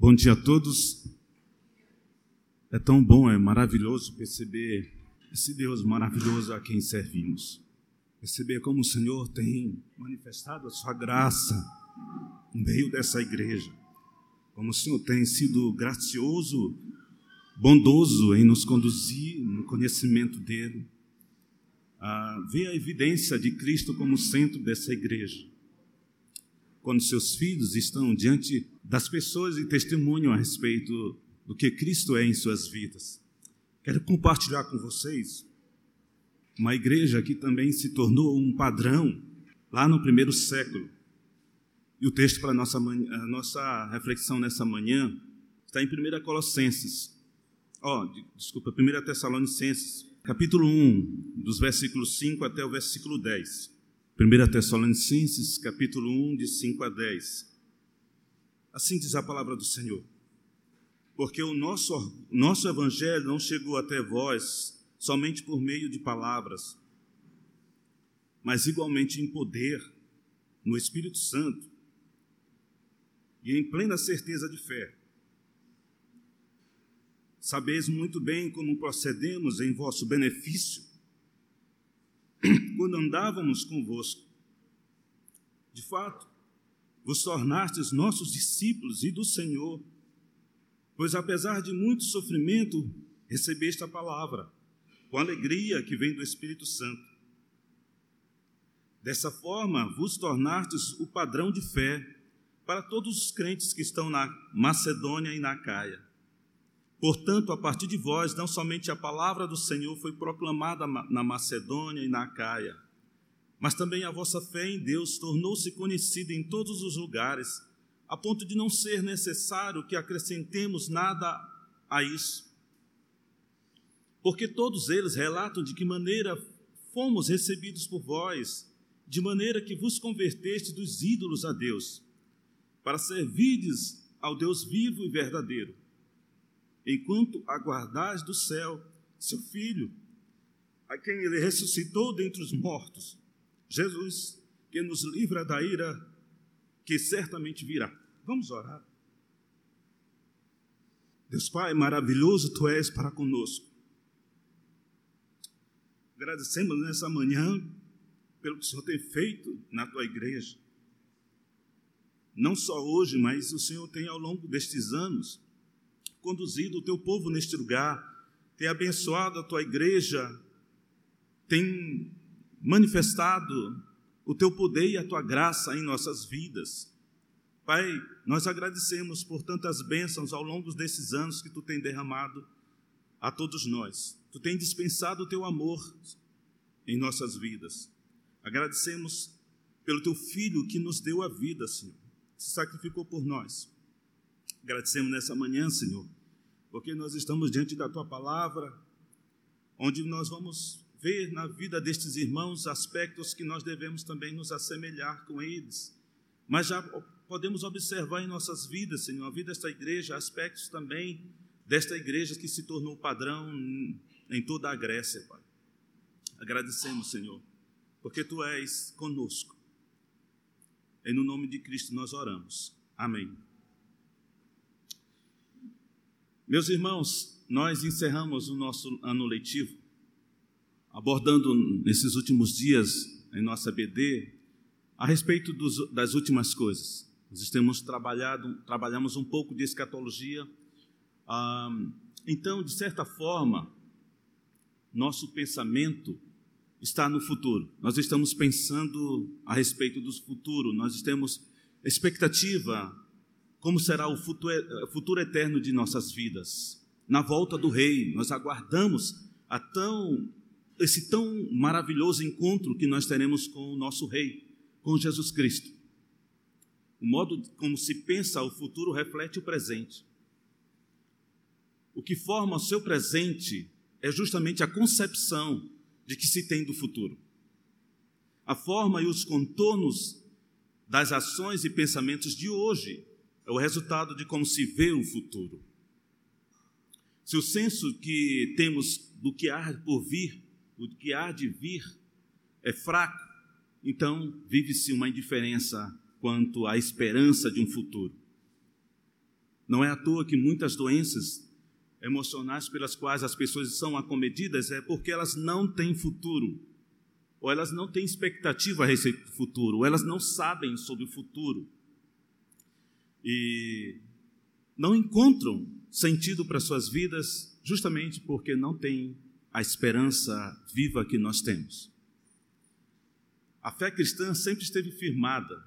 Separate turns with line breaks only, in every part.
Bom dia a todos. É tão bom, é maravilhoso perceber esse Deus maravilhoso a quem servimos. Perceber como o Senhor tem manifestado a sua graça no meio dessa igreja. Como o Senhor tem sido gracioso, bondoso em nos conduzir no conhecimento dele. Ah, ver a evidência de Cristo como centro dessa igreja quando seus filhos estão diante das pessoas e testemunham a respeito do que Cristo é em suas vidas. Quero compartilhar com vocês uma igreja que também se tornou um padrão lá no primeiro século. E o texto para a nossa, a nossa reflexão nessa manhã está em 1 Colossenses. Ó, desculpa, 1 Tessalonicenses, capítulo 1, dos versículos 5 até o versículo 10. 1 Tessalonicenses, capítulo 1, de 5 a 10. Assim diz a palavra do Senhor. Porque o nosso, nosso evangelho não chegou até vós somente por meio de palavras, mas igualmente em poder, no Espírito Santo e em plena certeza de fé. Sabeis muito bem como procedemos em vosso benefício quando andávamos convosco. De fato, vos tornastes nossos discípulos e do Senhor, pois apesar de muito sofrimento, recebeste a palavra, com alegria que vem do Espírito Santo. Dessa forma, vos tornastes o padrão de fé para todos os crentes que estão na Macedônia e na Caia. Portanto, a partir de vós, não somente a palavra do Senhor foi proclamada na Macedônia e na Caia, mas também a vossa fé em Deus tornou-se conhecida em todos os lugares, a ponto de não ser necessário que acrescentemos nada a isso. Porque todos eles relatam de que maneira fomos recebidos por vós, de maneira que vos converteste dos ídolos a Deus, para servirdes ao Deus vivo e verdadeiro enquanto aguardais do céu seu filho, a quem ele ressuscitou dentre os mortos, Jesus, que nos livra da ira que certamente virá. Vamos orar. Deus Pai, maravilhoso tu és para conosco. Agradecemos nessa manhã pelo que o Senhor tem feito na tua igreja. Não só hoje, mas o Senhor tem ao longo destes anos conduzido o teu povo neste lugar, tem abençoado a tua igreja, tem manifestado o teu poder e a tua graça em nossas vidas. Pai, nós agradecemos por tantas bênçãos ao longo desses anos que tu tem derramado a todos nós. Tu tem dispensado o teu amor em nossas vidas. Agradecemos pelo teu filho que nos deu a vida, Senhor, se sacrificou por nós. Agradecemos nessa manhã, Senhor, porque nós estamos diante da tua palavra, onde nós vamos ver na vida destes irmãos aspectos que nós devemos também nos assemelhar com eles. Mas já podemos observar em nossas vidas, Senhor, a vida desta igreja, aspectos também desta igreja que se tornou padrão em toda a Grécia, Pai. Agradecemos, Senhor, porque tu és conosco. E no nome de Cristo nós oramos. Amém. Meus irmãos, nós encerramos o nosso ano letivo abordando nesses últimos dias em nossa BD a respeito dos, das últimas coisas. Nós temos trabalhado, trabalhamos um pouco de escatologia. Ah, então, de certa forma, nosso pensamento está no futuro. Nós estamos pensando a respeito do futuro. Nós temos expectativa como será o futuro, futuro eterno de nossas vidas. Na volta do Rei, nós aguardamos a tão, esse tão maravilhoso encontro que nós teremos com o nosso Rei, com Jesus Cristo. O modo como se pensa o futuro reflete o presente. O que forma o seu presente é justamente a concepção de que se tem do futuro. A forma e os contornos das ações e pensamentos de hoje é o resultado de como se vê o futuro. Se o senso que temos do que há por vir, o que há de vir, é fraco, então vive-se uma indiferença quanto à esperança de um futuro. Não é à toa que muitas doenças emocionais pelas quais as pessoas são acometidas é porque elas não têm futuro, ou elas não têm expectativa a respeito do futuro, ou elas não sabem sobre o futuro. E não encontram sentido para suas vidas justamente porque não têm a esperança viva que nós temos. A fé cristã sempre esteve firmada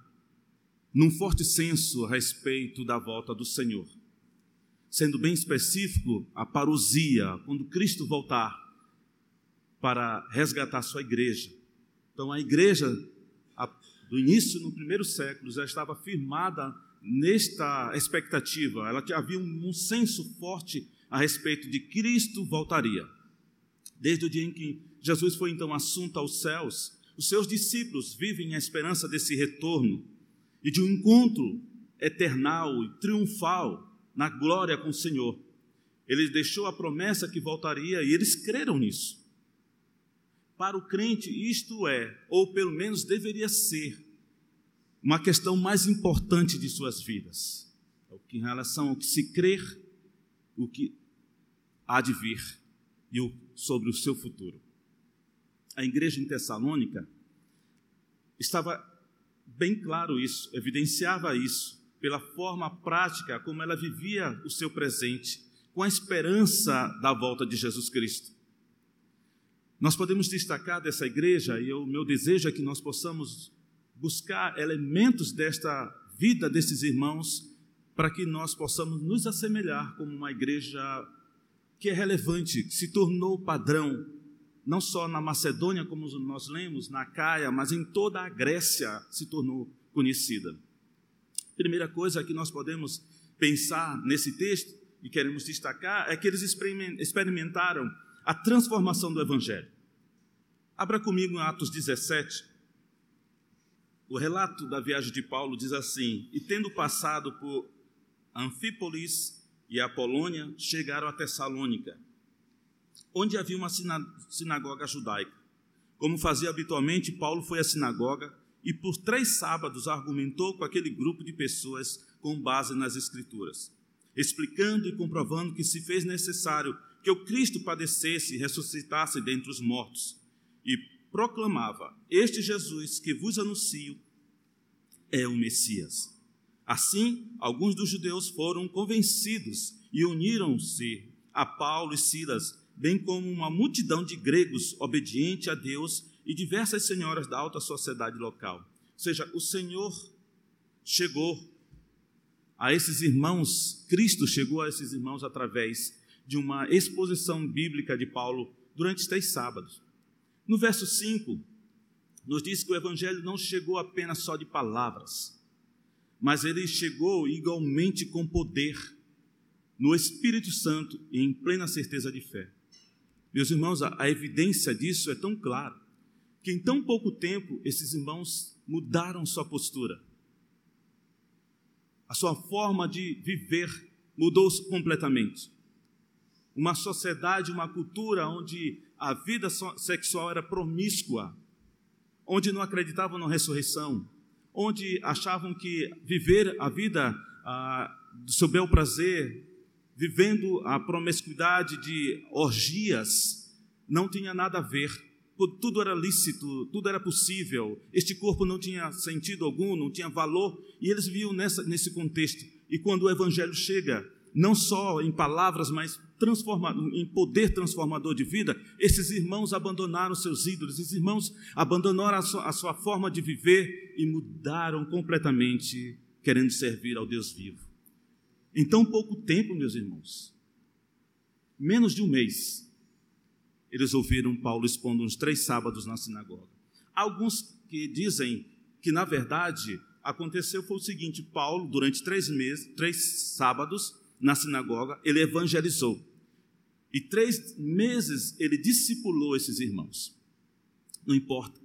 num forte senso a respeito da volta do Senhor. Sendo bem específico, a parousia, quando Cristo voltar para resgatar sua igreja. Então, a igreja do início, no primeiro século, já estava firmada nesta expectativa. Ela havia um, senso forte a respeito de Cristo voltaria. Desde o dia em que Jesus foi então assunto aos céus, os seus discípulos vivem a esperança desse retorno e de um encontro eternal e triunfal na glória com o Senhor. Ele deixou a promessa que voltaria e eles creram nisso. Para o crente, isto é, ou pelo menos deveria ser, uma questão mais importante de suas vidas, em relação ao que se crer, o que há de vir e sobre o seu futuro. A igreja em Tessalônica estava bem claro isso, evidenciava isso, pela forma prática como ela vivia o seu presente, com a esperança da volta de Jesus Cristo. Nós podemos destacar dessa igreja, e o meu desejo é que nós possamos buscar elementos desta vida desses irmãos para que nós possamos nos assemelhar como uma igreja que é relevante, que se tornou padrão não só na Macedônia, como nós lemos, na Caia, mas em toda a Grécia se tornou conhecida. Primeira coisa que nós podemos pensar nesse texto e queremos destacar é que eles experimentaram a transformação do Evangelho. Abra comigo em Atos 17. O relato da viagem de Paulo diz assim: E tendo passado por Anfípolis e Apolônia, chegaram a Tessalônica onde havia uma sinagoga judaica. Como fazia habitualmente, Paulo foi à sinagoga e por três sábados argumentou com aquele grupo de pessoas com base nas Escrituras, explicando e comprovando que se fez necessário que o Cristo padecesse e ressuscitasse dentre os mortos, e proclamava: Este Jesus que vos anuncio é o Messias. Assim, alguns dos judeus foram convencidos e uniram-se a Paulo e Silas bem como uma multidão de gregos obediente a Deus e diversas senhoras da alta sociedade local. Ou seja, o Senhor chegou a esses irmãos, Cristo chegou a esses irmãos através de uma exposição bíblica de Paulo durante três sábados. No verso 5, nos diz que o Evangelho não chegou apenas só de palavras, mas ele chegou igualmente com poder, no Espírito Santo e em plena certeza de fé. Meus irmãos, a, a evidência disso é tão clara que em tão pouco tempo esses irmãos mudaram sua postura. A sua forma de viver mudou-se completamente. Uma sociedade, uma cultura onde a vida sexual era promíscua, onde não acreditavam na ressurreição, onde achavam que viver a vida ah, do bel prazer vivendo a promiscuidade de orgias, não tinha nada a ver. Tudo era lícito, tudo era possível. Este corpo não tinha sentido algum, não tinha valor, e eles viviam nessa, nesse contexto. E quando o evangelho chega, não só em palavras, mas em poder transformador de vida, esses irmãos abandonaram seus ídolos, esses irmãos abandonaram a sua, a sua forma de viver e mudaram completamente, querendo servir ao Deus vivo. Em tão pouco tempo, meus irmãos, menos de um mês, eles ouviram Paulo expondo uns três sábados na sinagoga. Alguns que dizem que, na verdade, aconteceu foi o seguinte: Paulo, durante três meses, três sábados na sinagoga, ele evangelizou. E três meses ele discipulou esses irmãos. Não importa.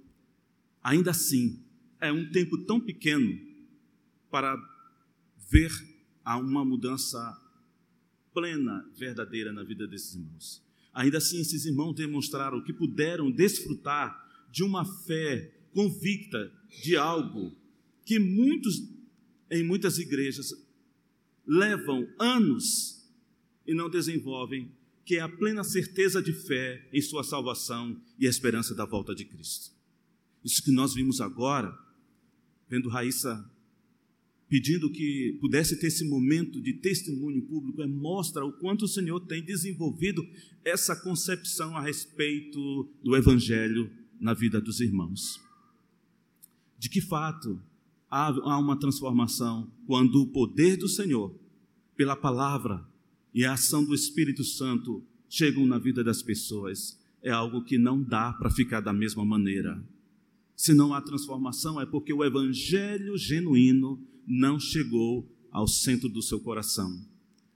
Ainda assim, é um tempo tão pequeno para ver uma mudança plena, verdadeira na vida desses irmãos. Ainda assim, esses irmãos demonstraram que puderam desfrutar de uma fé convicta de algo que muitos, em muitas igrejas, levam anos e não desenvolvem, que é a plena certeza de fé em sua salvação e a esperança da volta de Cristo. Isso que nós vimos agora, vendo Raíssa pedindo que pudesse ter esse momento de testemunho público, é, mostra o quanto o Senhor tem desenvolvido essa concepção a respeito do Evangelho na vida dos irmãos. De que fato há uma transformação quando o poder do Senhor, pela palavra e a ação do Espírito Santo chegam na vida das pessoas, é algo que não dá para ficar da mesma maneira. Se não há transformação, é porque o evangelho genuíno não chegou ao centro do seu coração.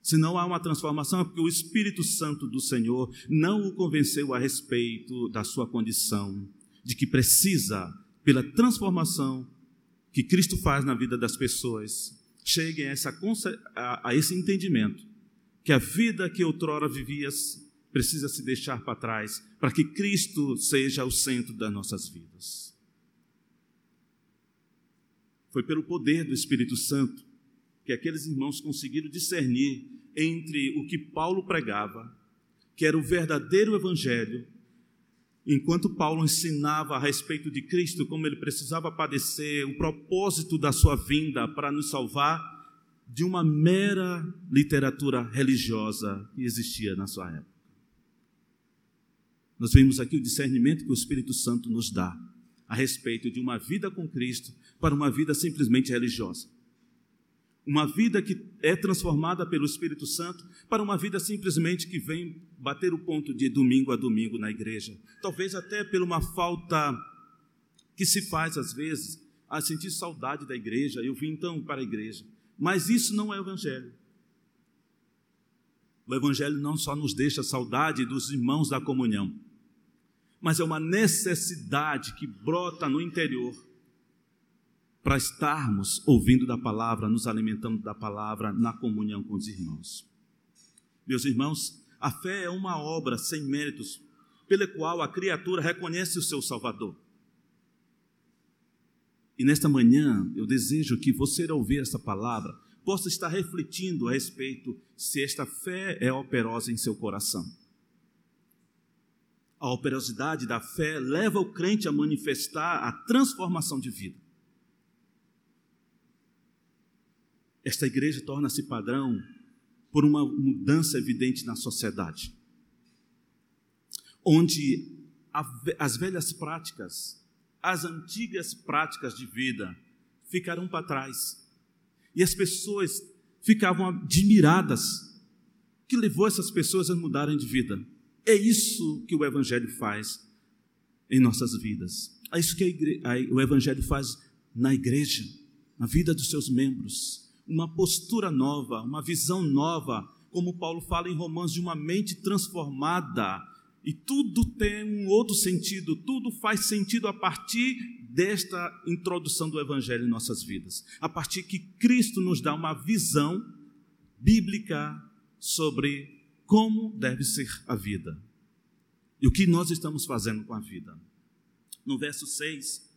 Se não há uma transformação, é porque o Espírito Santo do Senhor não o convenceu a respeito da sua condição, de que precisa, pela transformação que Cristo faz na vida das pessoas, cheguem a, essa, a, a esse entendimento que a vida que outrora vivias precisa se deixar para trás, para que Cristo seja o centro das nossas vidas. Foi pelo poder do Espírito Santo que aqueles irmãos conseguiram discernir entre o que Paulo pregava, que era o verdadeiro evangelho, enquanto Paulo ensinava a respeito de Cristo, como ele precisava padecer, o propósito da sua vinda para nos salvar de uma mera literatura religiosa que existia na sua época. Nós vimos aqui o discernimento que o Espírito Santo nos dá a respeito de uma vida com Cristo para uma vida simplesmente religiosa. Uma vida que é transformada pelo Espírito Santo para uma vida simplesmente que vem bater o ponto de domingo a domingo na igreja. Talvez até por uma falta que se faz às vezes, a sentir saudade da igreja, eu vim então para a igreja. Mas isso não é o Evangelho. O Evangelho não só nos deixa saudade dos irmãos da comunhão, mas é uma necessidade que brota no interior para estarmos ouvindo da palavra, nos alimentando da palavra na comunhão com os irmãos. Meus irmãos, a fé é uma obra sem méritos, pela qual a criatura reconhece o seu Salvador. E nesta manhã, eu desejo que você, ao ouvir essa palavra, possa estar refletindo a respeito se esta fé é operosa em seu coração. A operosidade da fé leva o crente a manifestar a transformação de vida. Esta igreja torna-se padrão por uma mudança evidente na sociedade, onde as velhas práticas, as antigas práticas de vida ficaram para trás e as pessoas ficavam admiradas. O que levou essas pessoas a mudarem de vida? É isso que o Evangelho faz em nossas vidas. É isso que igreja, o Evangelho faz na igreja, na vida dos seus membros. Uma postura nova, uma visão nova, como Paulo fala em Romanos, de uma mente transformada. E tudo tem um outro sentido, tudo faz sentido a partir desta introdução do Evangelho em nossas vidas. A partir que Cristo nos dá uma visão bíblica sobre como deve ser a vida e o que nós estamos fazendo com a vida. No verso 6,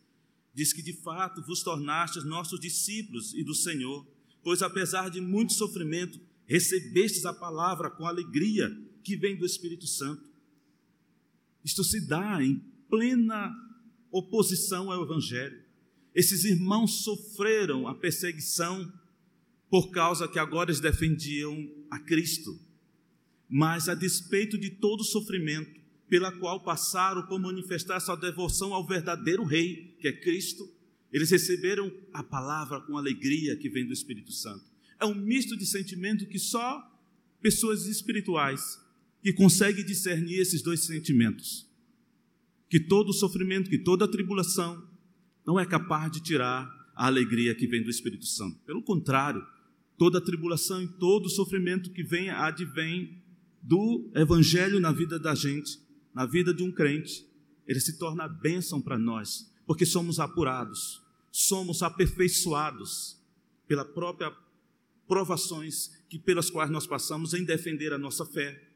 diz que de fato vos tornastes nossos discípulos e do Senhor, pois apesar de muito sofrimento, recebestes a palavra com alegria que vem do Espírito Santo. Isto se dá em plena oposição ao Evangelho. Esses irmãos sofreram a perseguição por causa que agora eles defendiam a Cristo mas a despeito de todo o sofrimento pela qual passaram por manifestar sua devoção ao verdadeiro Rei, que é Cristo, eles receberam a palavra com alegria que vem do Espírito Santo. É um misto de sentimento que só pessoas espirituais que conseguem discernir esses dois sentimentos. Que todo sofrimento, que toda tribulação não é capaz de tirar a alegria que vem do Espírito Santo. Pelo contrário, toda tribulação e todo sofrimento que vem advém do evangelho na vida da gente, na vida de um crente, ele se torna bênção para nós, porque somos apurados, somos aperfeiçoados pela própria provações que pelas quais nós passamos em defender a nossa fé.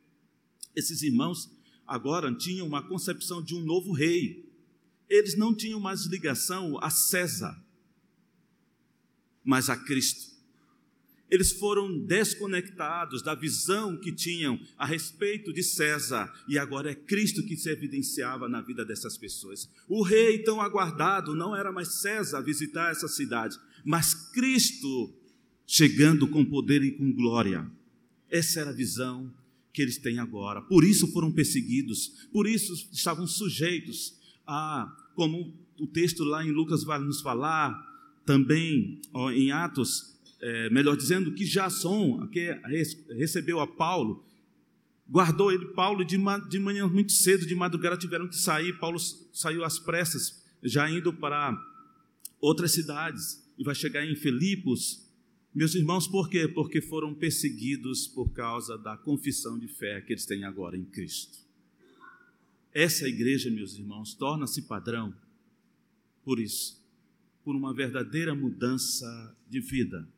Esses irmãos agora tinham uma concepção de um novo rei. Eles não tinham mais ligação a César, mas a Cristo. Eles foram desconectados da visão que tinham a respeito de César, e agora é Cristo que se evidenciava na vida dessas pessoas. O rei tão aguardado não era mais César visitar essa cidade, mas Cristo chegando com poder e com glória. Essa era a visão que eles têm agora. Por isso foram perseguidos, por isso estavam sujeitos a, como o texto lá em Lucas vai nos falar, também ó, em Atos, é, melhor dizendo, que Jason, que recebeu a Paulo, guardou ele, Paulo, de, de manhã muito cedo, de madrugada tiveram que sair, Paulo saiu às pressas, já indo para outras cidades, e vai chegar em Filipos. Meus irmãos, por quê? Porque foram perseguidos por causa da confissão de fé que eles têm agora em Cristo. Essa igreja, meus irmãos, torna-se padrão por isso, por uma verdadeira mudança de vida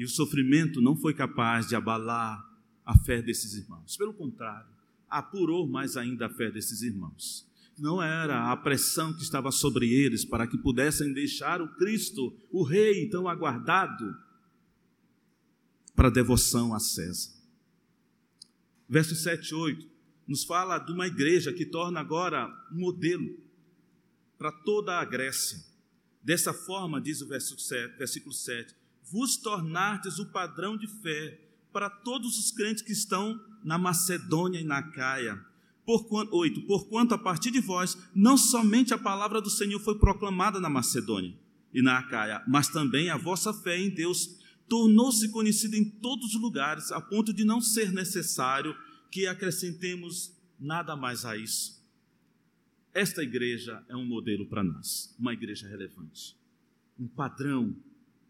e o sofrimento não foi capaz de abalar a fé desses irmãos. Pelo contrário, apurou mais ainda a fé desses irmãos. Não era a pressão que estava sobre eles para que pudessem deixar o Cristo, o Rei tão aguardado, para devoção a César. Verso 7 e 8 nos fala de uma igreja que torna agora um modelo para toda a Grécia. Dessa forma, diz o verso 7, versículo 7, vos tornardes o padrão de fé para todos os crentes que estão na Macedônia e na Caia. Por quanto, 8. Porquanto a partir de vós, não somente a palavra do Senhor foi proclamada na Macedônia e na Acaia, mas também a vossa fé em Deus tornou-se conhecida em todos os lugares, a ponto de não ser necessário que acrescentemos nada mais a isso. Esta igreja é um modelo para nós, uma igreja relevante, um padrão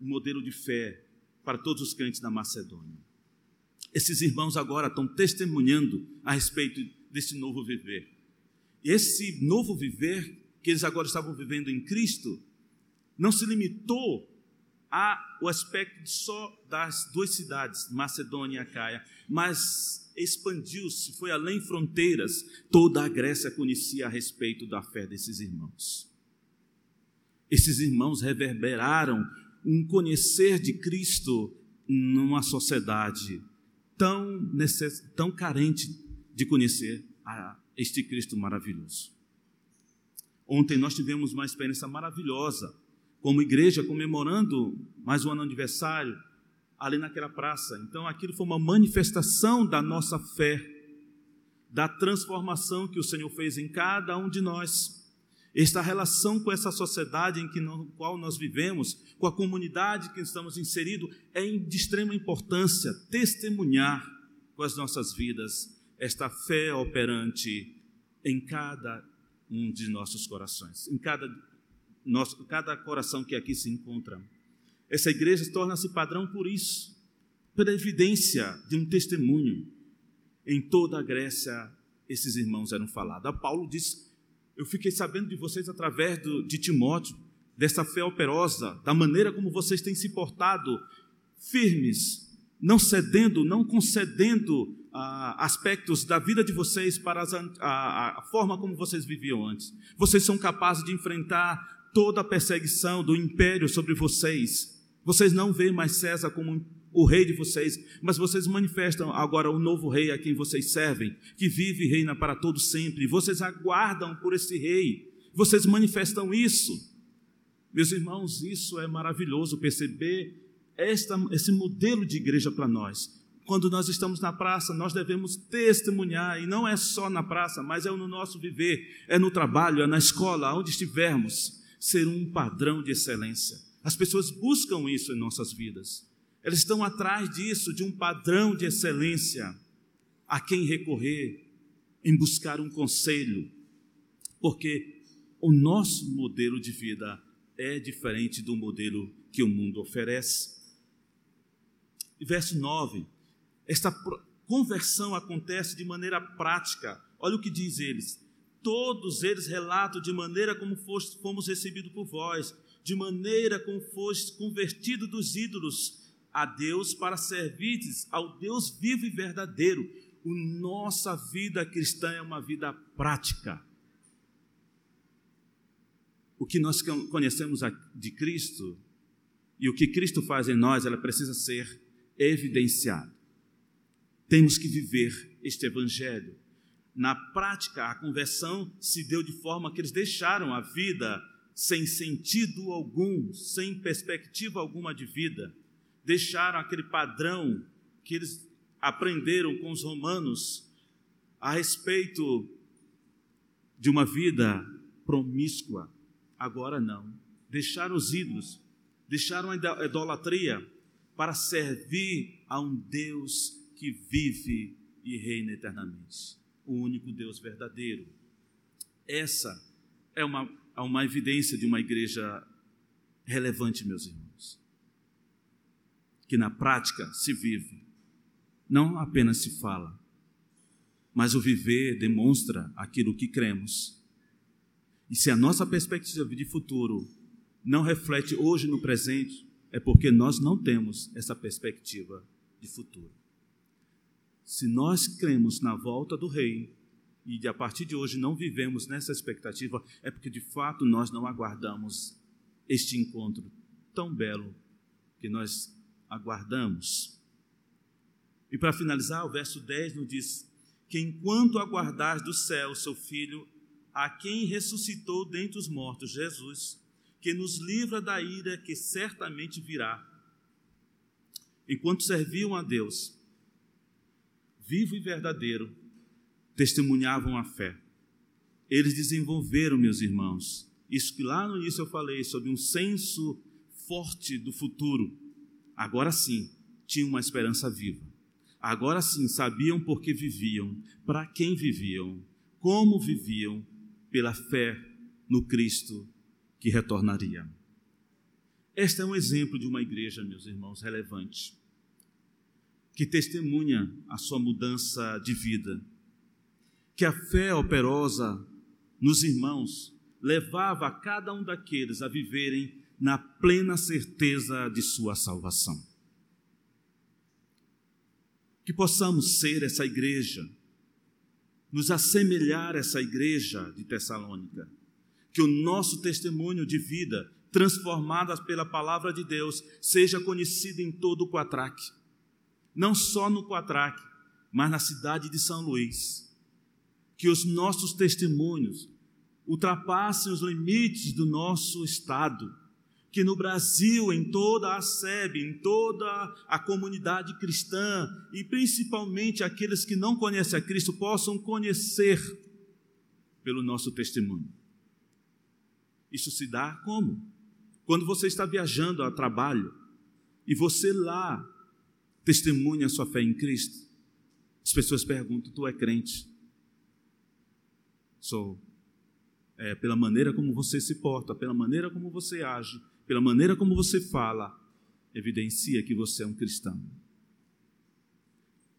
um modelo de fé para todos os crentes da Macedônia. Esses irmãos agora estão testemunhando a respeito desse novo viver. Esse novo viver que eles agora estavam vivendo em Cristo não se limitou ao aspecto só das duas cidades, Macedônia e Acaia, mas expandiu-se, foi além fronteiras. Toda a Grécia conhecia a respeito da fé desses irmãos. Esses irmãos reverberaram um conhecer de Cristo numa sociedade tão, necess... tão carente de conhecer a este Cristo maravilhoso. Ontem nós tivemos uma experiência maravilhosa, como igreja, comemorando mais um ano aniversário, ali naquela praça. Então, aquilo foi uma manifestação da nossa fé, da transformação que o Senhor fez em cada um de nós. Esta relação com essa sociedade em que no qual nós vivemos, com a comunidade que estamos inseridos, é de extrema importância testemunhar com as nossas vidas esta fé operante em cada um de nossos corações, em cada, nosso, cada coração que aqui se encontra. Essa igreja torna-se padrão por isso, pela evidência de um testemunho. Em toda a Grécia, esses irmãos eram falados. A Paulo diz eu fiquei sabendo de vocês através do, de Timóteo, dessa fé operosa, da maneira como vocês têm se portado firmes, não cedendo, não concedendo ah, aspectos da vida de vocês para as, a, a forma como vocês viviam antes. Vocês são capazes de enfrentar toda a perseguição do império sobre vocês. Vocês não veem mais César como o rei de vocês, mas vocês manifestam agora o novo rei a quem vocês servem, que vive e reina para todo sempre. Vocês aguardam por esse rei. Vocês manifestam isso. Meus irmãos, isso é maravilhoso perceber esta, esse modelo de igreja para nós. Quando nós estamos na praça, nós devemos testemunhar, e não é só na praça, mas é no nosso viver, é no trabalho, é na escola, onde estivermos, ser um padrão de excelência. As pessoas buscam isso em nossas vidas. Eles estão atrás disso, de um padrão de excelência a quem recorrer em buscar um conselho, porque o nosso modelo de vida é diferente do modelo que o mundo oferece. Verso 9, esta conversão acontece de maneira prática. Olha o que diz eles. Todos eles relatam de maneira como fomos recebidos por vós, de maneira como foste convertido dos ídolos a Deus para servir ao Deus vivo e verdadeiro. O nossa vida cristã é uma vida prática. O que nós conhecemos de Cristo e o que Cristo faz em nós, ela precisa ser evidenciado. Temos que viver este evangelho. Na prática, a conversão se deu de forma que eles deixaram a vida sem sentido algum, sem perspectiva alguma de vida. Deixaram aquele padrão que eles aprenderam com os romanos a respeito de uma vida promíscua. Agora não. Deixaram os ídolos, deixaram a idolatria para servir a um Deus que vive e reina eternamente o único Deus verdadeiro. Essa é uma, é uma evidência de uma igreja relevante, meus irmãos, que na prática se vive, não apenas se fala, mas o viver demonstra aquilo que cremos. E se a nossa perspectiva de futuro não reflete hoje no presente, é porque nós não temos essa perspectiva de futuro. Se nós cremos na volta do Rei e a partir de hoje não vivemos nessa expectativa, é porque de fato nós não aguardamos este encontro tão belo que nós aguardamos. E para finalizar, o verso 10 nos diz: Que enquanto aguardais do céu seu filho, a quem ressuscitou dentre os mortos, Jesus, que nos livra da ira que certamente virá. Enquanto serviam a Deus, vivo e verdadeiro, testemunhavam a fé. Eles desenvolveram, meus irmãos, isso que lá no início eu falei sobre um senso forte do futuro. Agora sim, tinham uma esperança viva. Agora sim, sabiam por que viviam, para quem viviam, como viviam, pela fé no Cristo que retornaria. Este é um exemplo de uma igreja, meus irmãos, relevante que testemunha a sua mudança de vida. Que a fé operosa nos irmãos levava cada um daqueles a viverem na plena certeza de sua salvação. Que possamos ser essa igreja, nos assemelhar a essa igreja de Tessalônica, que o nosso testemunho de vida, transformada pela palavra de Deus, seja conhecido em todo o Quatraque não só no Quatraque, mas na cidade de São Luís. Que os nossos testemunhos ultrapassem os limites do nosso estado, que no Brasil, em toda a SEB, em toda a comunidade cristã e principalmente aqueles que não conhecem a Cristo possam conhecer pelo nosso testemunho. Isso se dá como? Quando você está viajando a trabalho e você lá testemunha a sua fé em Cristo? As pessoas perguntam: Tu é crente? Sou. É, pela maneira como você se porta, pela maneira como você age, pela maneira como você fala, evidencia que você é um cristão.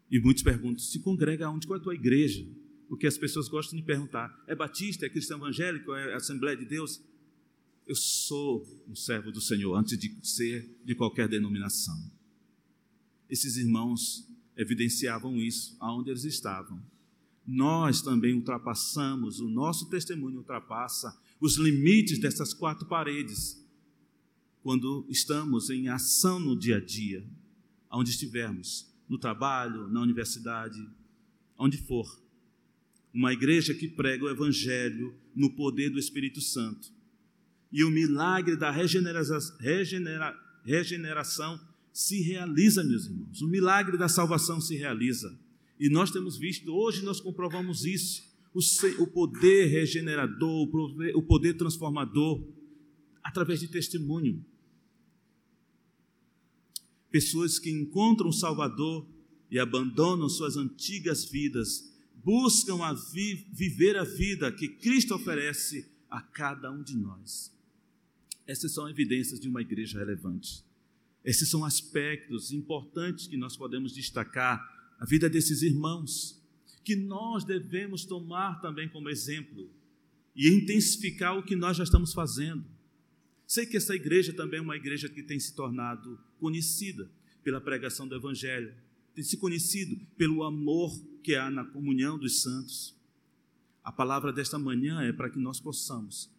E muitos perguntam: se congrega onde? Qual é a tua igreja? Porque as pessoas gostam de perguntar: é batista, é cristão evangélico, é Assembleia de Deus? Eu sou um servo do Senhor antes de ser de qualquer denominação. Esses irmãos evidenciavam isso aonde eles estavam. Nós também ultrapassamos, o nosso testemunho ultrapassa os limites dessas quatro paredes quando estamos em ação no dia a dia, onde estivermos, no trabalho, na universidade, onde for. Uma igreja que prega o Evangelho no poder do Espírito Santo. E o milagre da regenera regenera regeneração se realiza, meus irmãos. O milagre da salvação se realiza. E nós temos visto, hoje nós comprovamos isso. O poder regenerador, o poder transformador, através de testemunho. Pessoas que encontram o Salvador e abandonam suas antigas vidas, buscam a vi viver a vida que Cristo oferece a cada um de nós. Essas são evidências de uma igreja relevante. Esses são aspectos importantes que nós podemos destacar a vida desses irmãos, que nós devemos tomar também como exemplo e intensificar o que nós já estamos fazendo. Sei que essa igreja também é uma igreja que tem se tornado conhecida pela pregação do Evangelho, tem se conhecido pelo amor que há na comunhão dos santos. A palavra desta manhã é para que nós possamos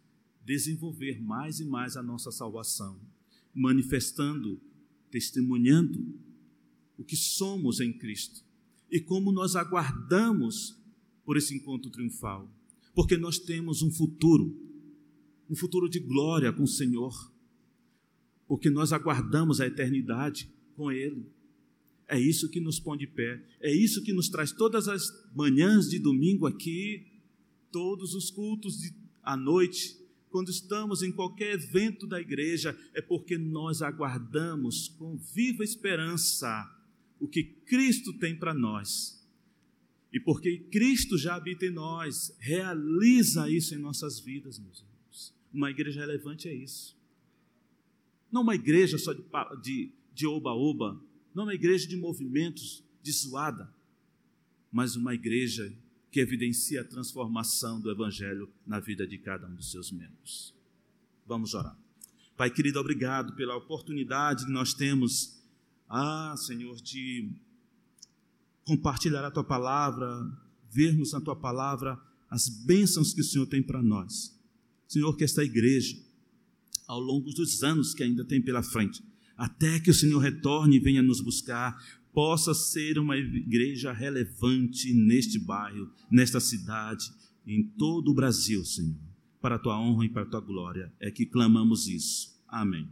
desenvolver mais e mais a nossa salvação, manifestando testemunhando que somos em Cristo e como nós aguardamos por esse encontro triunfal, porque nós temos um futuro, um futuro de glória com o Senhor, porque nós aguardamos a eternidade com Ele. É isso que nos põe de pé, é isso que nos traz todas as manhãs de domingo aqui, todos os cultos de, à noite, quando estamos em qualquer evento da igreja, é porque nós aguardamos com viva esperança o que Cristo tem para nós. E porque Cristo já habita em nós, realiza isso em nossas vidas, meus irmãos. Uma igreja relevante é isso. Não uma igreja só de oba-oba, não uma igreja de movimentos, de zoada, mas uma igreja que evidencia a transformação do Evangelho na vida de cada um dos seus membros. Vamos orar. Pai querido, obrigado pela oportunidade que nós temos ah, Senhor, de compartilhar a tua palavra, vermos na tua palavra as bênçãos que o Senhor tem para nós. Senhor, que esta igreja, ao longo dos anos que ainda tem pela frente, até que o Senhor retorne e venha nos buscar, possa ser uma igreja relevante neste bairro, nesta cidade, em todo o Brasil, Senhor. Para a tua honra e para a tua glória é que clamamos isso. Amém.